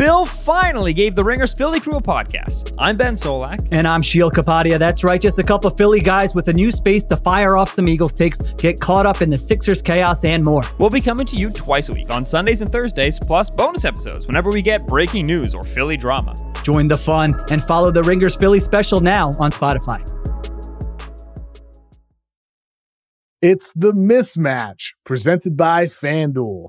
Bill finally gave the Ringers Philly Crew a podcast. I'm Ben Solak. And I'm Sheil Kapadia. That's right, just a couple of Philly guys with a new space to fire off some Eagles takes, get caught up in the Sixers chaos, and more. We'll be coming to you twice a week on Sundays and Thursdays, plus bonus episodes whenever we get breaking news or Philly drama. Join the fun and follow the Ringers Philly special now on Spotify. It's the mismatch presented by FanDuel.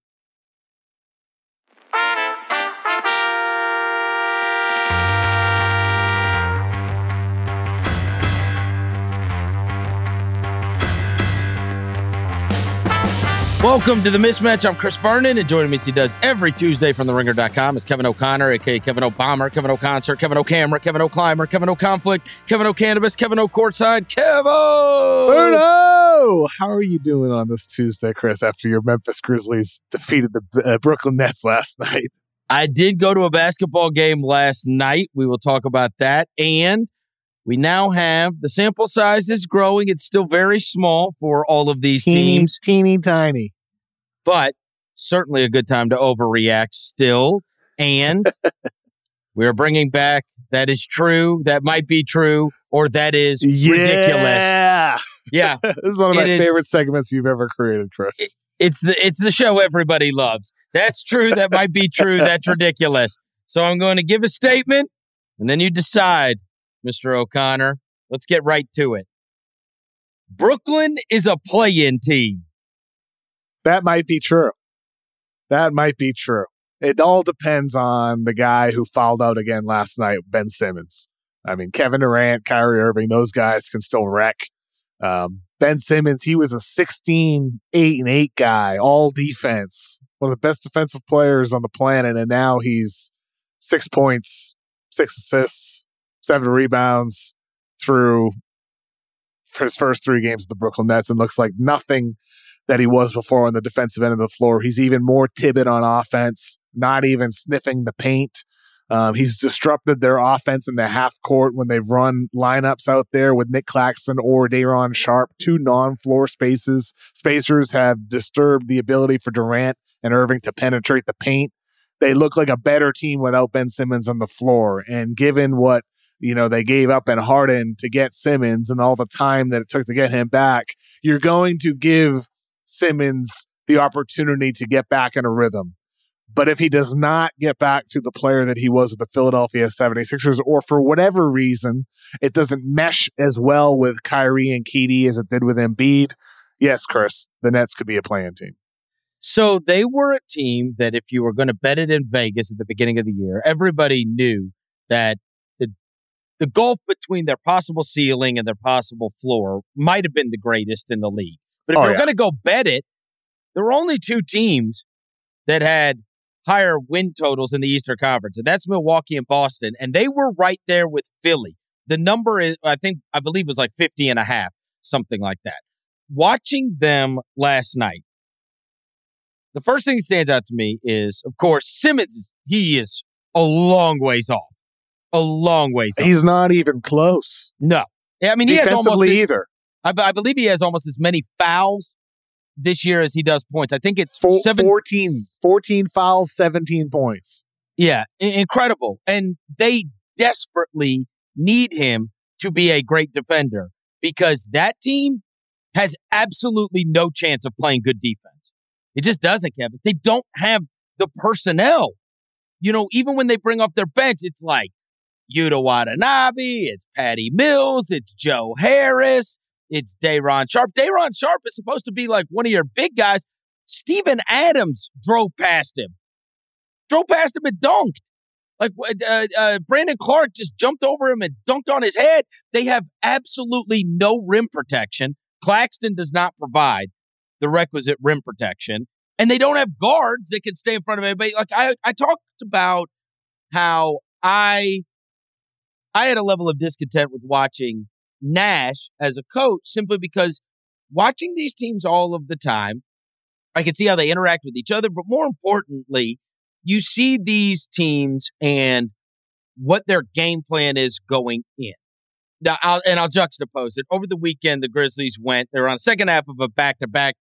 Welcome to the mismatch. I'm Chris Vernon, and joining me as he does every Tuesday from theringer.com is Kevin O'Connor, aka Kevin O'Bomber, Kevin O'Concert, Kevin O'Camera, Kevin O'Climber, Kevin O'Conflict, Kevin O'Cannabis, Kevin O'Courtside, Kevin. Verno! How are you doing on this Tuesday, Chris, after your Memphis Grizzlies defeated the uh, Brooklyn Nets last night? I did go to a basketball game last night. We will talk about that. And we now have the sample size is growing. It's still very small for all of these teeny, teams, Teeny tiny. but certainly a good time to overreact still. And we're bringing back that is true, that might be true, or that is ridiculous. Yeah. Yeah, this is one of my It is- favorite segments you've ever created, Chris. it's the it's the show everybody loves. That's true. That might be true. That's ridiculous. So I'm going to give a statement, and then you decide, Mr. O'Connor. Let's get right to it. Brooklyn is a play-in team. That might be true. That might be true. It all depends on the guy who fouled out again last night, Ben Simmons. I mean, Kevin Durant, Kyrie Irving, those guys can still wreck. Um, ben Simmons, he was a 16, 8, and 8 guy, all defense, one of the best defensive players on the planet. And now he's six points, six assists, seven rebounds through his first three games with the Brooklyn Nets and looks like nothing that he was before on the defensive end of the floor. He's even more timid on offense, not even sniffing the paint. Um, he's disrupted their offense in the half court when they've run lineups out there with Nic Claxton or Day'Ron Sharpe. Two non-floor spaces spacers have disturbed the ability for Durant and Irving to penetrate the paint. They look like a better team without Ben Simmons on the floor. And given what you know they gave up and Harden to get Simmons and all the time that it took to get him back, you're going to give Simmons the opportunity to get back in a rhythm. But if he does not get back to the player that he was with the Philadelphia 76ers, or for whatever reason, it doesn't mesh as well with Kyrie and KD as it did with Embiid, yes, Chris, the Nets could be a play-in team. So they were a team that if you were going to bet it in Vegas at the beginning of the year, everybody knew that the gulf between their possible ceiling and their possible floor might have been the greatest in the league. But if Oh, you're yeah. going to go bet it, there were only two teams that had higher win totals in the Eastern Conference, and that's Milwaukee and Boston. And they were right there with Philly. The number is, I think, I believe was like 50 and a half, something like that. Watching them last night, the first thing that stands out to me is, of course, Simmons. He is a long ways off. A long ways off. He's not even close. no. I mean, he has almost. Either. I, I believe he has almost as many fouls this year as he does points. I think it's Four, seven, 14, 14 fouls, 17 points. Yeah, incredible. And they desperately need him to be a great defender because that team has absolutely no chance of playing good defense. It just doesn't, Kevin. They don't have the personnel. You know, even when they bring up their bench, it's like Yuta Watanabe, it's Patty Mills, it's Joe Harris, it's Day'Ron Sharpe. Day'Ron Sharpe is supposed to be like one of your big guys. Steven Adams drove past him, drove past him and dunked. Like uh, uh, Brandon Clarke just jumped over him and dunked on his head. They have absolutely no rim protection. Claxton does not provide the requisite rim protection, and they don't have guards that can stay in front of anybody. Like I, I talked about how I, I had a level of discontent with watching Nash as a coach simply because watching these teams all of the time, I can see how they interact with each other, but more importantly, you see these teams and what their game plan is going in. Now, I'll, and I'll juxtapose it. Over the weekend, the Grizzlies went, they're on second half of a back to back,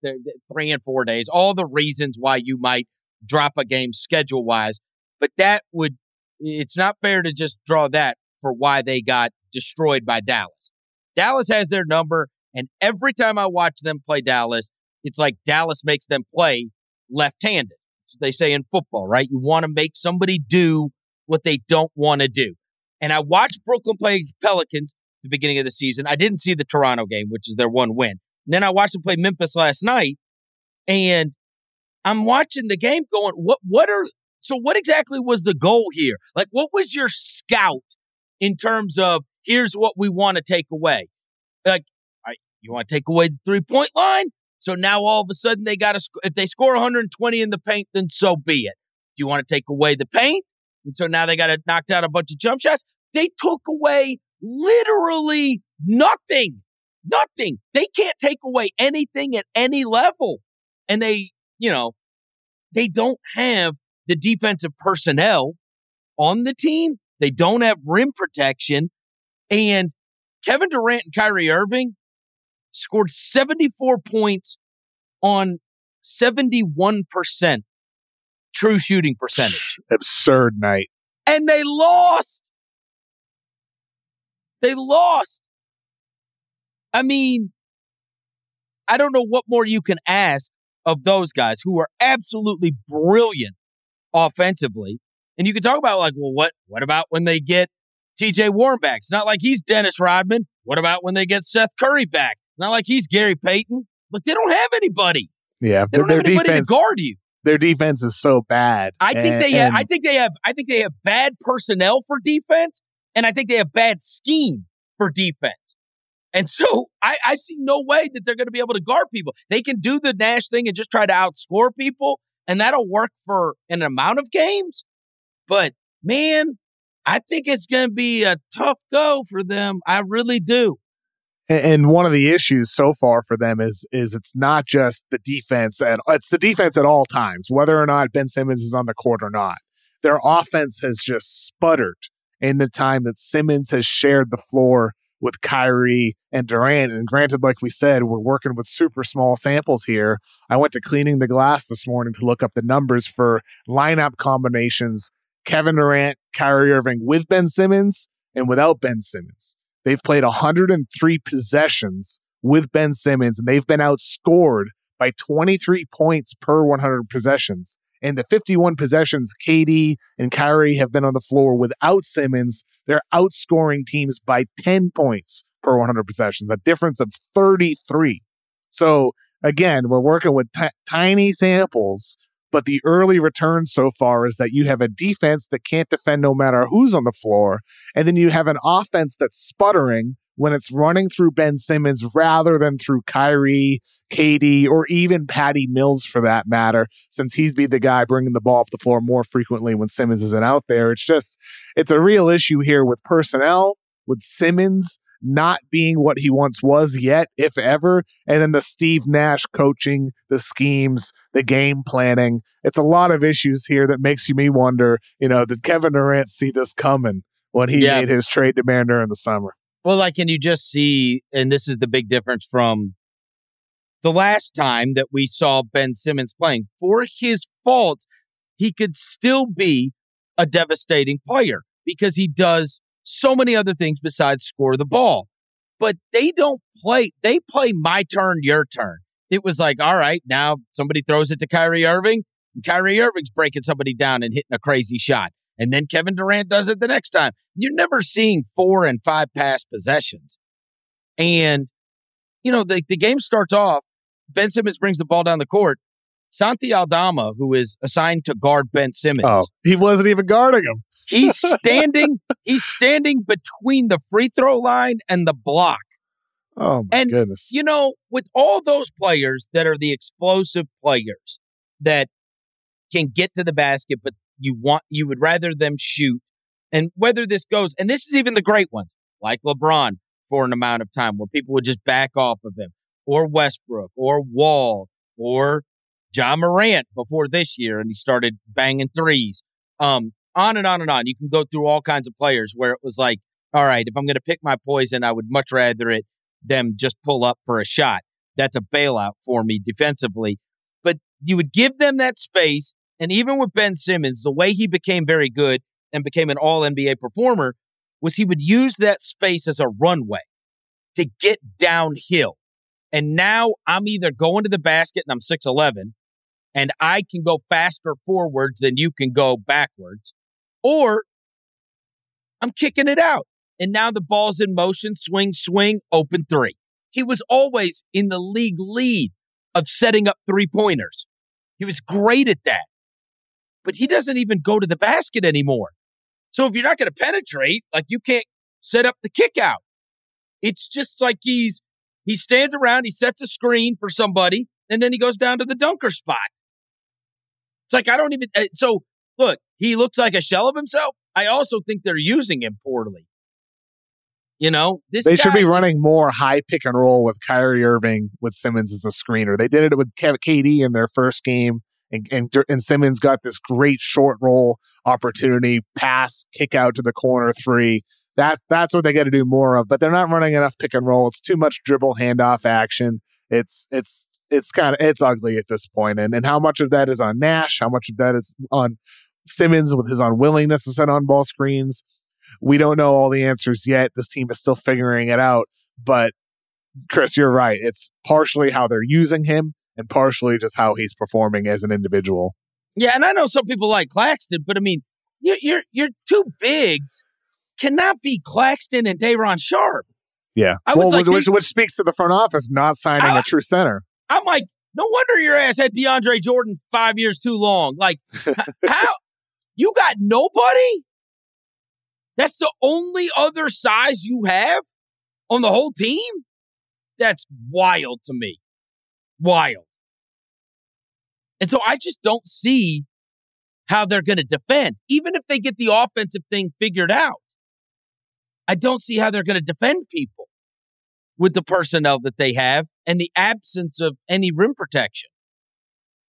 three and four days, all the reasons why you might drop a game schedule wise. But that would, it's not fair to just draw that for why they got destroyed by Dallas. Dallas has their number. And every time I watch them play Dallas, it's like Dallas makes them play left handed. They say in football, right? You want to make somebody do what they don't want to do. And I watched Brooklyn play Pelicans the beginning of the season. I didn't see the Toronto game, which is their one win. And then I watched them play Memphis last night, and I'm watching the game going, what what are so what exactly was the goal here? Like what was your scout in terms of here's what we want to take away? Like you want to take away the three point line? So now all of a sudden they got to, sc- if they score 120 in the paint, then so be it. Do you want to take away the paint? And so now they got to knock down a bunch of jump shots. They took away literally nothing. Nothing. They can't take away anything at any level. And they, you know, they don't have the defensive personnel on the team. They don't have rim protection. And Kevin Durant and Kyrie Irving scored 74 points on 71% true shooting percentage. Absurd night. And they lost. They lost. I mean, I don't know what more you can ask of those guys who are absolutely brilliant offensively. And you can talk about like, well, what what about when they get TJ Warren back? It's not like he's Dennis Rodman. What about when they get Seth Curry back? Not like he's Gary Payton. But they don't have anybody. Yeah, They don't have anybody defense, to guard you. their defense is so bad. I think And- they have, I think they have I think they have bad personnel for defense and I think they have bad scheme for defense. And so I, I see no way that they're going to be able to guard people. They can do the Nash thing and just try to outscore people, and that'll work for an amount of games. But man, I think it's going to be a tough go for them. I really do. And- one of the issues so far for them is is it's not just the defense at it's the defense at all times, whether or not Ben Simmons is on the court or not. Their offense has just sputtered in the time that Simmons has shared the floor with Kyrie and Durant. And granted, like we said, we're working with super small samples here. I went to cleaning the glass this morning to look up the numbers for lineup combinations. Kevin Durant, Kyrie Irving with Ben Simmons and without Ben Simmons. They've played 103 possessions with Ben Simmons, and they've been outscored by 23 points per 100 possessions. And the 51 possessions KD and Kyrie have been on the floor without Simmons, they're outscoring teams by 10 points per 100 possessions, a difference of 33. So again, we're working with ti- tiny samples, but the early return so far is that you have a defense that can't defend no matter who's on the floor, and then you have an offense that's sputtering when it's running through Ben Simmons rather than through Kyrie, KD, or even Patty Mills for that matter, since he's be the guy bringing the ball up the floor more frequently when Simmons isn't out there. It's just, it's a real issue here with personnel, with Simmons not being what he once was yet, if ever, and then the Steve Nash coaching, the schemes, the game planning. It's a lot of issues here that makes you me wonder, you know, did Kevin Durant see this coming when he Yeah. made his trade demand during the summer? Well, like, can you just see, and this is the big difference from the last time that we saw Ben Simmons playing. For his faults, he could still be a devastating player because he does so many other things besides score the ball. But they don't play, they play my turn, your turn. It was like, all right, now somebody throws it to Kyrie Irving. And Kyrie Irving's breaking somebody down and hitting a crazy shot. And then Kevin Durant does it the next time. You're never seeing four and five pass possessions. And, you know, the, the game starts off. Ben Simmons brings the ball down the court. Santi Aldama, who is assigned to guard Ben Simmons. Oh, he wasn't even guarding him. He's standing, he's standing between the free throw line and the block. Oh my And, goodness. You know, with all those players that are the explosive players that can get to the basket, but you want you would rather them shoot. And whether this goes, and this is even the great ones, like LeBron for an amount of time where people would just back off of him, or Westbrook, or Wall, or Ja Morant before this year, and he started banging threes. Um, on and on and on. You can go through all kinds of players where it was like, all right, if I'm going to pick my poison, I would much rather it them just pull up for a shot. That's a bailout for me defensively. But you would give them that space. And even with Ben Simmons, the way he became very good and became an all NBA performer was he would use that space as a runway to get downhill. And now I'm either going to the basket and I'm 6'11 and I can go faster forwards than you can go backwards, or I'm kicking it out. And now the ball's in motion, swing, swing, open three. He was always in the league lead of setting up three pointers. He was great at that. But he doesn't even go to the basket anymore. So if you're not going to penetrate, like you can't set up the kick out. It's just like he's he stands around, he sets a screen for somebody, and then he goes down to the dunker spot. It's like I don't even. uh, So look, he looks like a shell of himself. I also think they're using him poorly. You know, this They should be running more high pick and roll with Kyrie Irving with Simmons as a screener. They did it with KD in their first game, and, and and Simmons got this great short roll opportunity, pass, kick out to the corner three. That that's what they got to do more of. But they're not running enough pick and roll. It's too much dribble handoff action. It's it's it's kind of it's ugly at this point. And and how much of that is on Nash? How much of that is on Simmons with his unwillingness to set on ball screens? We don't know all the answers yet. This team is still figuring it out. But Chris, you're right. It's partially how they're using him and partially just how he's performing as an individual. Yeah, and I know some people like Claxton, but I mean, your your your two bigs cannot be Claxton and Day'Ron Sharpe. Yeah. I was well, like, which, which speaks to the front office not signing I- a true center. I'm like, no wonder your ass had DeAndre Jordan five years too long. Like, how you got nobody? That's the only other size you have on the whole team? That's wild to me. Wild. And so I just don't see how they're going to defend, even if they get the offensive thing figured out. I don't see how they're going to defend people with the personnel that they have and the absence of any rim protection.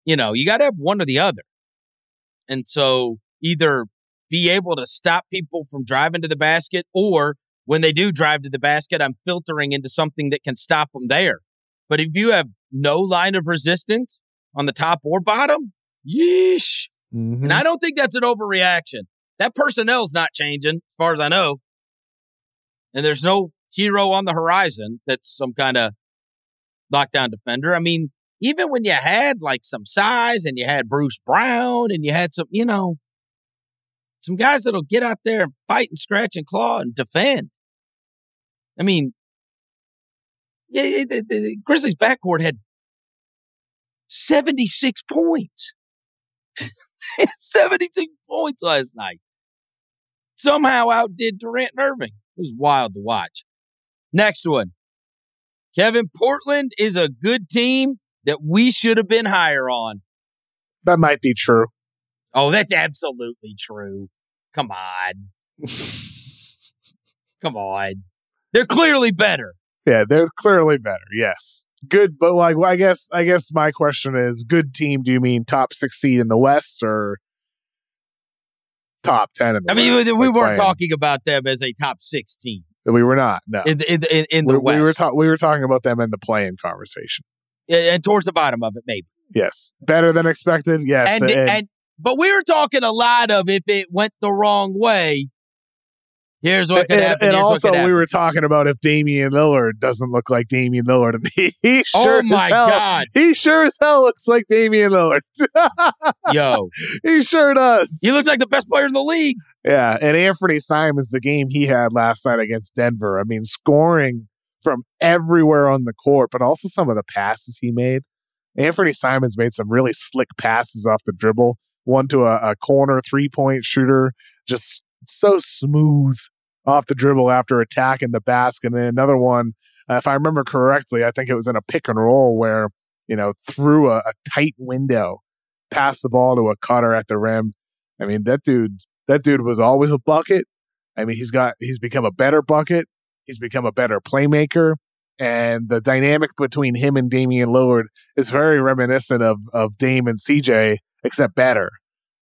You know, you got to have one or the other. And so either be able to stop people from driving to the basket or when they do drive to the basket, I'm filtering into something that can stop them there. But if you have no line of resistance on the top or bottom, yeesh. Mhm. And I don't think that's an overreaction. That personnel's not changing, as far as I know. And there's no hero on the horizon that's some kind of lockdown defender. I mean, even when you had like some size and you had Bruce Brown and you had some, you know, some guys that'll get out there and fight and scratch and claw and defend. I mean, yeah, the, the Grizzlies backcourt had 76 points. 76 points last night. Somehow outdid Durant and Irving. It was wild to watch. Next one. Kevin Portland is a good team that we should have been higher on. That might be true. Oh, that's absolutely true. Come on. Come on. They're clearly better. Yeah, they're clearly better. Yes. Good, but like well, I guess I guess my question is good team, do you mean top 6 seed in the West or top 10 in the I mean, West? we Like weren't playing- talking about them as a top 16 We were not. No. in the, in the, in, the we, West. we were ta- we were talking about them in the play-in conversation. and towards the bottom of it, maybe. Yes, better than expected. Yes, and, and, and but we were talking a lot of if it went the wrong way. Here's what could and, happen. And Here's also, happen. we were talking about if Damian Lillard doesn't look like Damian Lillard. He, he sure oh my hell, god, he sure as hell looks like Damian Lillard. yo, he sure does. he looks like the best player in the league. Yeah, and Anfernee Simons, the game he had last night against Denver. I mean, scoring from everywhere on the court, but also some of the passes he made. Anfernee Simons made some really slick passes off the dribble. One to a, a corner three point shooter, just so smooth off the dribble after attacking the basket. And then another one, uh, if I remember correctly, I think it was in a pick and roll where, you know, through a, a tight window, passed the ball to a cutter at the rim. I mean, that dude, that dude was always a bucket. I mean, he's got, he's become a better bucket. He's become a better playmaker. And the dynamic between him and Damian Lillard is very reminiscent of, of Dame and CJ, except better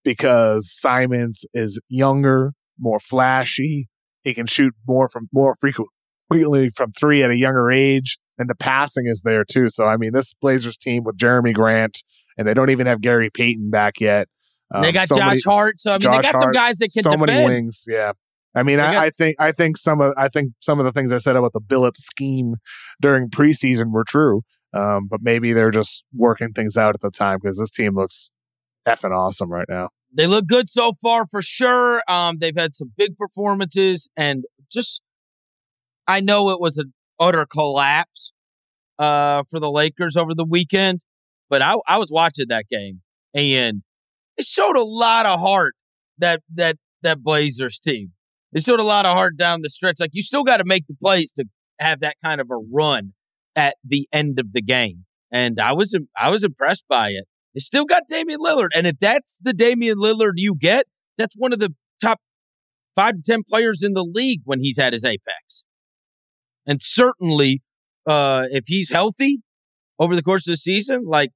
because Simons is younger, more flashy. He can shoot more from more frequently from three at a younger age, and the passing is there too. So I mean, this Blazers team with Jerami Grant, and they don't even have Gary Payton back yet. Um, they got so Josh many, Hart, so I mean, Josh they got Hart, some guys that can so defend. many wings. Yeah, I mean, I, got, I, think I think some of I think some of the things I said about the Billups scheme during preseason were true. Um, but maybe they're just working things out at the time because this team looks effing awesome right now. They look good so far for sure. Um, they've had some big performances and just I know it was an utter collapse uh, for the Lakers over the weekend, but I, I was watching that game and it showed a lot of heart that that that Blazers team. It showed a lot of heart down the stretch. Like you still got to make the plays to have that kind of a run at the end of the game. And I was I was impressed by it. Still got Damian Lillard. And if that's the Damian Lillard you get, that's one of the top five to 10 players in the league when he's at his apex. And certainly, uh, if he's healthy over the course of the season, like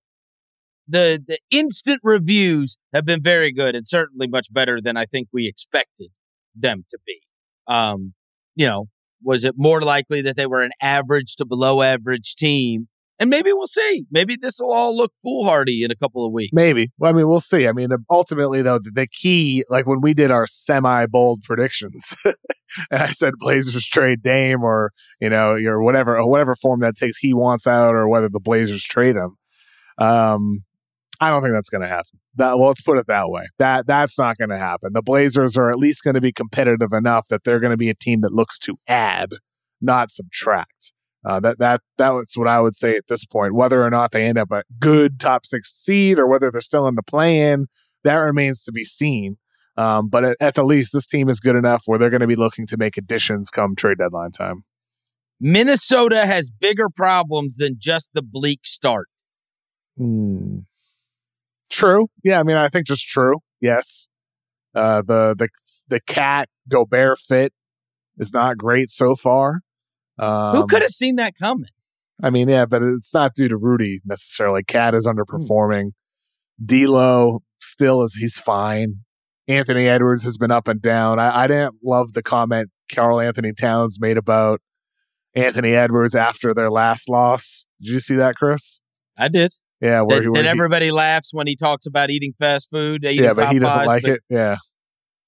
the, the instant reviews have been very good and certainly much better than I think we expected them to be. Um, you know, was it more likely that they were an average to below average team and maybe we'll see. Maybe this will all look foolhardy in a couple of weeks. Maybe. Well, I mean, we'll see. I mean, ultimately, though, the key, like when we did our semi bold predictions, and I said Blazers trade Dame or, you know, or whatever, or whatever form that takes, he wants out or whether the Blazers trade him. Um, I don't think that's going to happen. That, well, let's put it that way. That that's not going to happen. The Blazers are at least going to be competitive enough that they're going to be a team that looks to add, not subtract. Uh, that that that's what I would say at this point. Whether or not they end up a good top six seed or whether they're still in the play-in, that remains to be seen. Um, but at, at the least, this team is good enough where they're going to be looking to make additions come trade deadline time. Minnesota has bigger problems than just the bleak start. Hmm. True. Yeah, I mean, I think just true. Yes. Uh, the the the cat Gobert fit is not great so far. Um, Who could have seen that coming? I mean, yeah, but it's not due to Rudy necessarily. Cat is underperforming. D'Lo still is he's fine. Anthony Edwards has been up and down. I, I didn't love the comment Karl-Anthony Towns made about Anthony Edwards after their last loss. Did you see that, Chris? I did. Yeah, where, that, where that everybody laughs when he talks about eating fast food. Eating yeah, but Popeyes, he doesn't like but it. Yeah,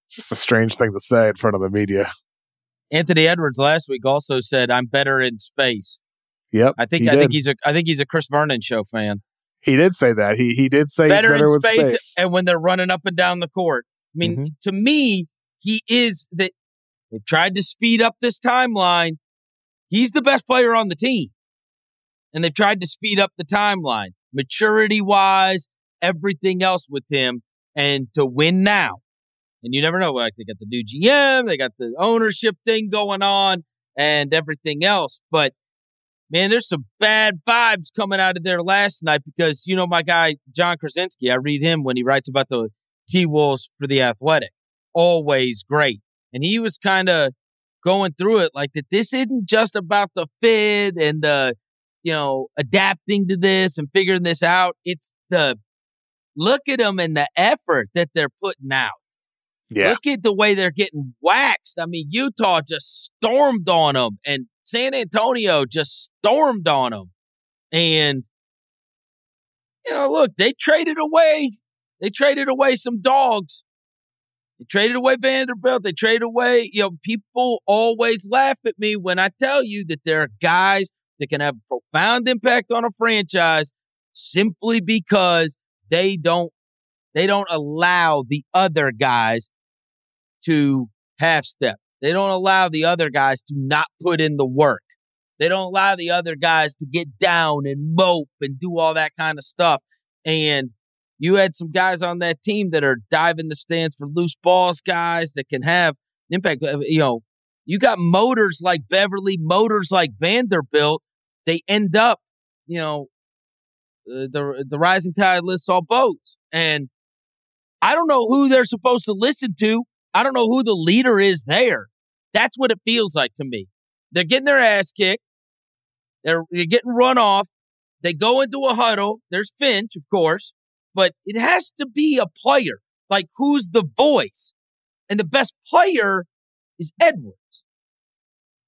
it's just a strange thing to say in front of the media. Anthony Edwards last week also said, "I'm better in space." Yep, I think I did. think he's a I think he's a Chris Vernon show fan. He did say that. He he did say better, better in space, space, and when they're running up and down the court. I mean, mm-hmm. to me, he is that they've tried to speed up this timeline. He's the best player on the team, and they've tried to speed up the timeline, maturity wise, everything else with him, and to win now. And you never know. Like they got the new GM, they got the ownership thing going on, and everything else. But man, there's some bad vibes coming out of there last night because you know my guy Jon Krawczynski. I read him when he writes about the T Wolves for the Athletic. Always great, and he was kind of going through it like that. This isn't just about the fit and the you know adapting to this and figuring this out. It's the look at them and the effort that they're putting out. Yeah. Look at the way they're getting waxed. I mean, Utah just stormed on them, and San Antonio just stormed on them. And you know, look, they traded away, they traded away some dogs. They traded away Vanderbilt. They traded away, you know, people always laugh at me when I tell you that there are guys that can have a profound impact on a franchise simply because they don't they don't allow the other guys to half step. They don't allow the other guys to not put in the work. They don't allow the other guys to get down and mope and do all that kind of stuff. And you had some guys on that team that are diving the stands for loose balls guys that can have impact. Uh, you know, you got motors like Beverley, motors like Vanderbilt. They end up, you know, uh, the the rising tide lifts all boats, and I don't know who they're supposed to listen to. I don't know who the leader is there. That's what it feels like to me. They're getting their ass kicked. They're, they're getting run off. They go into a huddle. There's Finch, of course, but it has to be a player. Like who's the voice? And the best player is Edwards.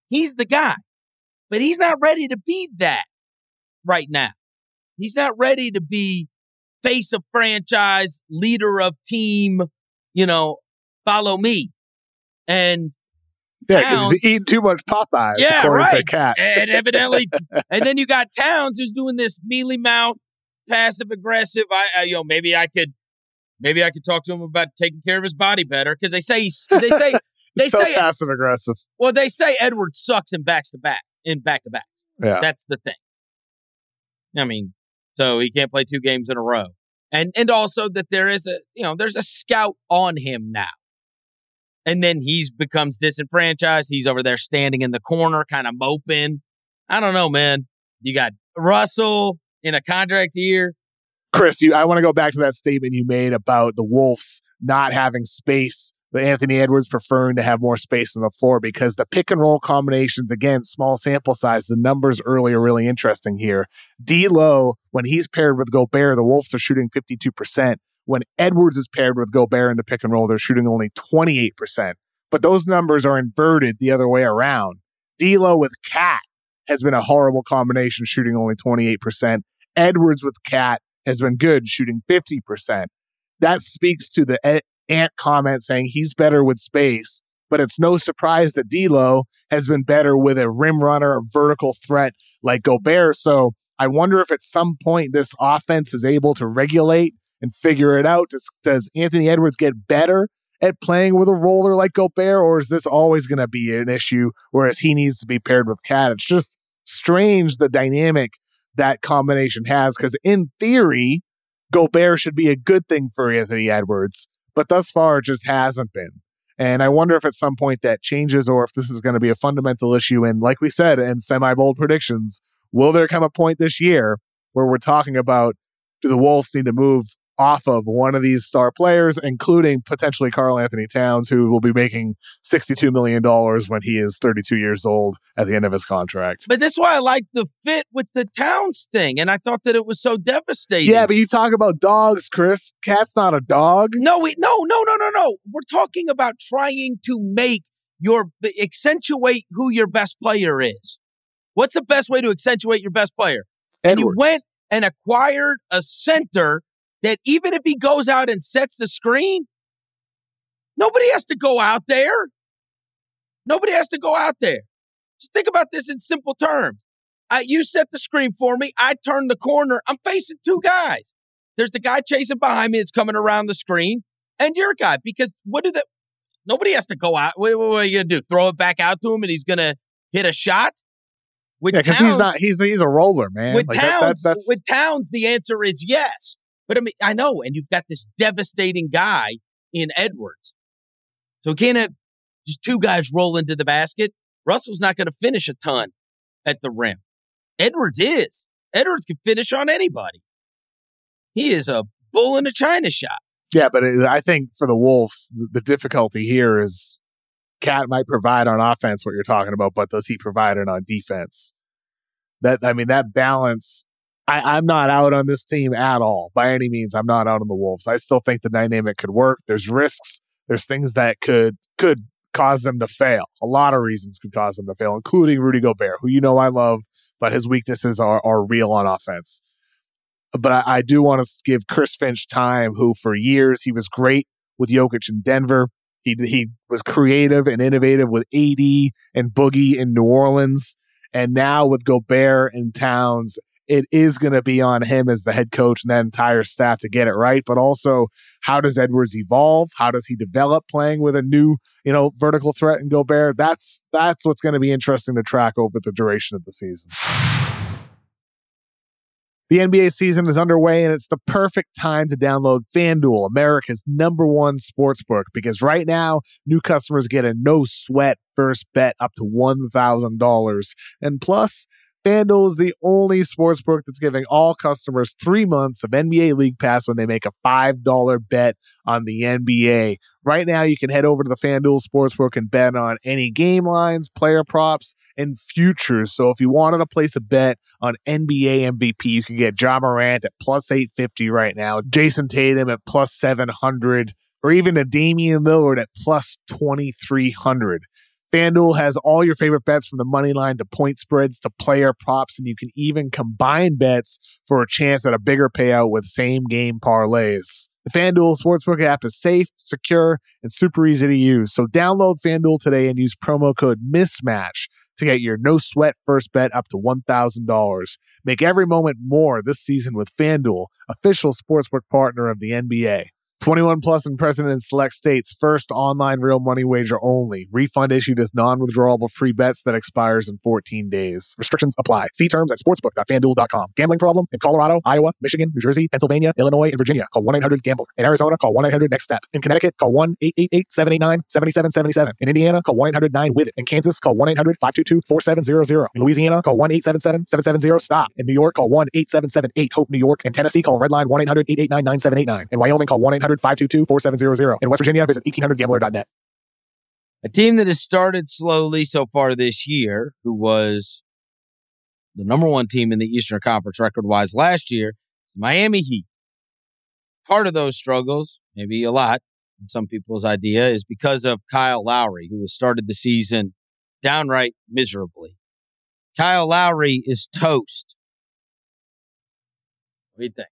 He's the guy, but he's not ready to be that right now. He's not ready to be face of franchise, leader of team, you know, follow me. And yeah, because he's eating too much Popeyes. Yeah, right. Cat. And evidently, and then you got Towns who's doing this mealy mouth, passive aggressive. I, I, you know, maybe I could, maybe I could talk to him about taking care of his body better because they say he's, they say they so say passive aggressive. Well, they say Edward sucks in backs to back in back to backs. Yeah, that's the thing. I mean, so he can't play two games in a row, and and also that there is a you know there's a scout on him now and then he's becomes disenfranchised. He's over there standing in the corner, kind of moping. I don't know, man. You got Russell in a contract year. Chris, you, I want to go back to that statement you made about the Wolves not having space, but Anthony Edwards preferring to have more space on the floor because the pick and roll combinations, again, small sample size, the numbers early are really interesting here. D'Lo, when he's paired with Gobert, the Wolves are shooting 52%. When Edwards is paired with Gobert in the pick and roll, they're shooting only 28%. But those numbers are inverted the other way around. D'Lo with Cat has been a horrible combination, shooting only 28%. Edwards with Cat has been good, shooting 50%. That speaks to the Ant comment saying he's better with space, but it's no surprise that D'Lo has been better with a rim runner, a vertical threat like Gobert. So I wonder if at some point this offense is able to regulate and figure it out? Does, does Anthony Edwards get better at playing with a roller like Gobert, or is this always going to be an issue, whereas he needs to be paired with Cat? It's just strange the dynamic that combination has, because in theory, Gobert should be a good thing for Anthony Edwards, but thus far it just hasn't been. And I wonder if at some point that changes or if this is going to be a fundamental issue. And like we said in semi bold predictions, will there come a point this year where we're talking about do the Wolves need to move off of one of these star players, including potentially Karl-Anthony Towns, who will be making $62 million when he is 32 years old at the end of his contract. But that's why I like the fit with the Towns thing. And I thought that it was so devastating. Yeah, but you talk about dogs, Chris. Cat's not a dog. No, we, no, no, no, no, no. We're talking about trying to make your, accentuate who your best player is. What's the best way to accentuate your best player? Edwards. And you went and acquired a center that even if he goes out and sets the screen, nobody has to go out there. Nobody has to go out there. Just think about this in simple terms. I, you set the screen for me. I turn the corner. I'm facing two guys. There's the guy chasing behind me that's coming around the screen, and your guy. Because what do the nobody has to go out. What, what, are you gonna do? Throw it back out to him, and he's gonna hit a shot. With yeah, because he's not. He's he's a roller, man. With like Towns, that, with Towns, the answer is yes. But I mean, I know, and you've got this devastating guy in Edwards. So can't have just two guys roll into the basket. Russell's not going to finish a ton at the rim. Edwards is. Edwards can finish on anybody. He is a bull in a china shop. Yeah, but uh, I think for the Wolves, the difficulty here is Cat might provide on offense what you're talking about, but does he provide it on defense? That I mean, that balance I, I'm not out on this team at all by any means. I'm not out on the Wolves. I still think the dynamic could work. There's risks. There's things that could could cause them to fail. A lot of reasons could cause them to fail, including Rudy Gobert, who you know I love, but his weaknesses are are real on offense. but I, I do want to give Chris Finch time, who for years he was great with Jokic in Denver. He he was creative and innovative with AD and Boogie in New Orleans, and now with Gobert and Towns, it is going to be on him as the head coach and that entire staff to get it right. But also, how does Edwards evolve? How does he develop playing with a new, you know, vertical threat in Gobert? That's that's what's going to be interesting to track over the duration of the season. The NBA season is underway, and it's the perfect time to download FanDuel, America's number one sports book, because right now, new customers get a no sweat first bet up to $1,000. And plus, FanDuel is the only sportsbook that's giving all customers three months of NBA League Pass when they make a $5 bet on the NBA. Right now, you can head over to the FanDuel Sportsbook and bet on any game lines, player props, and futures. So if you wanted to place a bet on NBA MVP, you can get Ja Morant at plus 850 right now, Jayson Tatum at plus 700, or even a Damian Lillard at plus 2300. FanDuel has all your favorite bets from the money line to point spreads to player props, and you can even combine bets for a chance at a bigger payout with same game parlays. The FanDuel Sportsbook app is safe, secure, and super easy to use. So download FanDuel today and use promo code MISMATCH to get your no sweat first bet up to $1,000. Make every moment more this season with FanDuel, official sportsbook partner of the NBA. 21 plus and present in select states. First online real money wager only. Refund issued as non-withdrawable free bets that expires in 14 days. Restrictions apply. See terms at sportsbook.fanduel.com. Gambling problem in Colorado, Iowa, Michigan, New Jersey, Pennsylvania, Illinois, and Virginia. Call 1-800-GAMBLER. In Arizona, call 1-800-NEXT STEP. In Connecticut, call 1-888-789-7777. In Indiana, call 1-800-9-WITH-IT. In Kansas, call 1-800-522-4700. In Louisiana, call 1-877-770-STOP. In New York, call 1-8778-HOPE New York. In Tennessee, call Redline 1-800-889-9789. In Wyoming, call 1-800 522 4700. In West Virginia, visit 1800gambler.net. A team that has started slowly so far this year, who was the number one team in the Eastern Conference record wise last year, is the Miami Heat. Part of those struggles, maybe a lot, in some people's idea, is because of Kyle Lowry, who has started the season downright miserably. Kyle Lowry is toast. What do you think?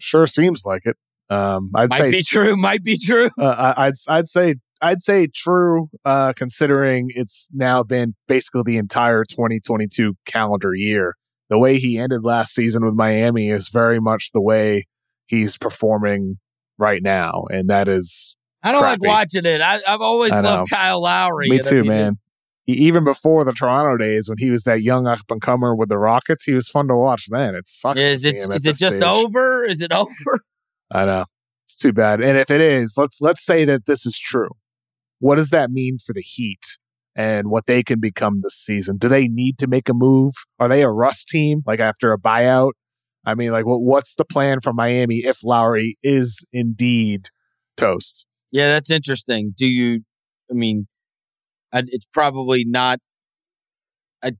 Sure seems like it. Um, I'd might say be true. Might be true. Uh, I'd I'd say I'd say true, uh, considering it's now been basically the entire 2022 calendar year. The way he ended last season with Miami is very much the way he's performing right now, and that is. I don't crappy. like watching it. I, have always I loved Kyle Lowry. Me and I too, mean, man. He, even before the Toronto days, when he was that young up and comer with the Rockets, he was fun to watch. Then it sucks. Is it see him at is it just stage. over? Is it over? I know. It's too bad. And if it is, let's let's say that this is true. What does that mean for the Heat and what they can become this season? Do they need to make a move? Are they a rust team like after a buyout? I mean, like what what's the plan for Miami if Lowry is indeed toast? Yeah, that's interesting. Do you? I mean, it's probably not. I,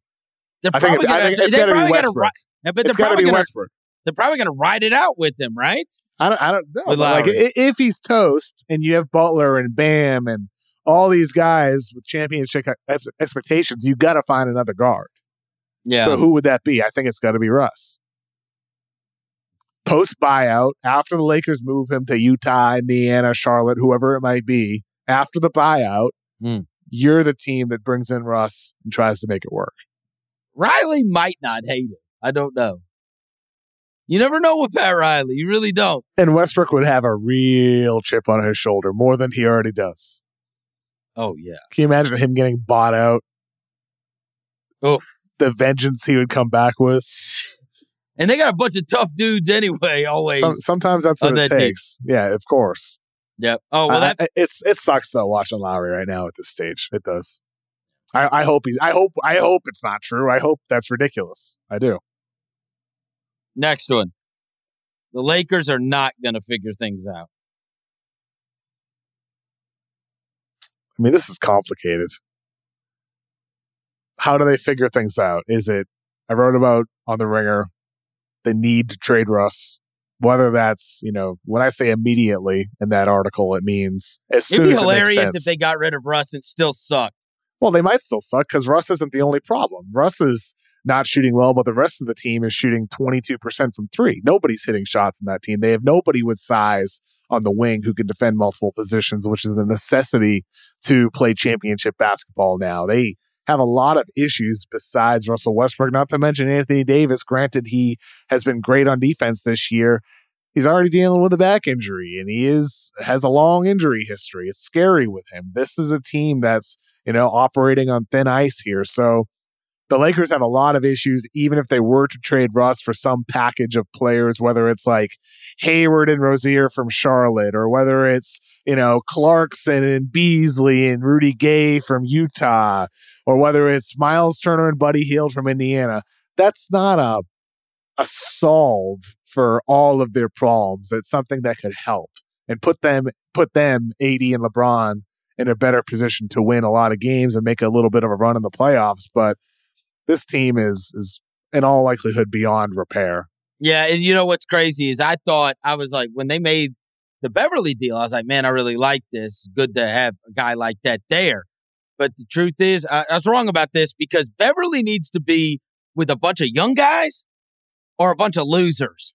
they're I probably gonna. think they're be probably gonna. Westbrook. But they're to probably be gonna. Westbrook. They're probably gonna ride it out with them, right? I don't, I don't know. Like if he's toast and you have Butler and Bam and all these guys with championship expectations, you got to find another guard. Yeah. So who would that be? I think it's got to be Russ. Post buyout, after the Lakers move him to Utah, Indiana, Charlotte, whoever it might be, after the buyout, Hmm. you're the team that brings in Russ and tries to make it work. Riley might not hate it. I don't know. You never know with Pat Riley. You really don't. And Westbrook would have a real chip on his shoulder, more than he already does. Oh yeah. Can you imagine him getting bought out? Oof. The vengeance he would come back with. And they got a bunch of tough dudes anyway. Always. Some, sometimes that's what it that team. takes. Yeah, of course. yep. Oh well, that it's it sucks though watching Lowry right now at this stage. It does. I, I hope he's. I hope. I hope it's not true. I hope that's ridiculous. I do. Next one. The Lakers are not going to figure things out. I mean, this is complicated. How do they figure things out? Is it? I wrote about on the Ringer the need to trade Russ. Whether that's you know when I say immediately in that article, it means as soon It'd be it hilarious sense. if they got rid of Russ and still suck. Well, they might still suck because Russ isn't the only problem. Russ is not shooting well, but the rest of the team is shooting 22% from three. Nobody's hitting shots in that team. They have nobody with size on the wing who can defend multiple positions, which is a necessity to play championship basketball now. They have a lot of issues besides Russell Westbrook, not to mention Anthony Davis. Granted, he has been great on defense this year. He's already dealing with a back injury and he is has a long injury history. It's scary with him. This is a team that's, you know, operating on thin ice here. So the Lakers have a lot of issues, even if they were to trade Russ for some package of players, whether it's like Hayward and Rozier from Charlotte, or whether it's, you know, Clarkson and Beasley and Rudy Gay from Utah, or whether it's Miles Turner and Buddy Hield from Indiana. That's not a a solve for all of their problems. It's something that could help and put them put them, AD and LeBron, in a better position to win a lot of games and make a little bit of a run in the playoffs. But this team is is in all likelihood beyond repair. Yeah, and you know what's crazy is I thought I was like when they made the Beverley deal, I was like, man, I really like this. Good to have a guy like that there. But the truth is, I, I was wrong about this because Beverley needs to be with a bunch of young guys or a bunch of losers.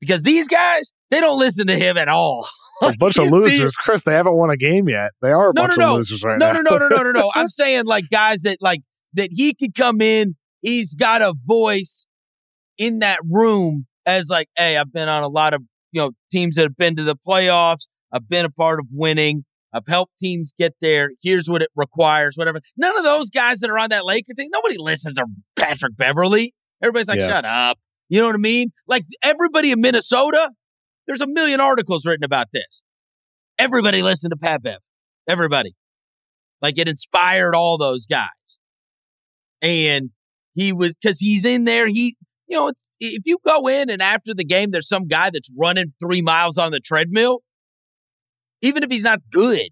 Because these guys, they don't listen to him at all. a bunch of losers? Chris. They haven't won a game yet. They are a no, bunch no, no. of losers right no, now. No, no, no, no, no, no. I'm saying like guys that like that he could come in. He's got a voice in that room as like, hey, I've been on a lot of you know teams that have been to the playoffs. I've been a part of winning. I've helped teams get there. Here's what it requires. Whatever. None of those guys that are on that Laker team. Nobody listens to Patrick Beverley. Everybody's like, yeah. shut up. You know what I mean? Like everybody in Minnesota. There's a million articles written about this. Everybody listened to Pat Bev. Everybody. Like it inspired all those guys and he was because he's in there. He, you know, if you go in and after the game, there's some guy that's running three miles on the treadmill. Even if he's not good,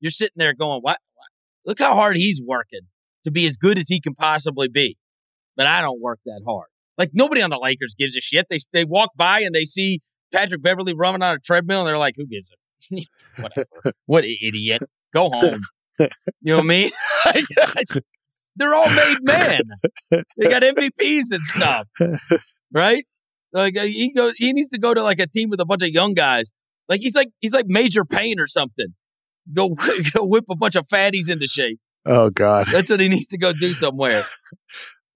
you're sitting there going, "What? what? Look how hard he's working to be as good as he can possibly be." But I don't work that hard. Like nobody on the Lakers gives a shit. They they walk by and they see Patrick Beverley running on a treadmill, and they're like, "Who gives a Whatever. what idiot? Go home." You know what I mean? They're all made men. they got MVPs and stuff, right? Like uh, he goes, he needs to go to like a team with a bunch of young guys. Like he's like he's like Major Payne or something. Go, go whip a bunch of fatties into shape. Oh God, that's what he needs to go do somewhere.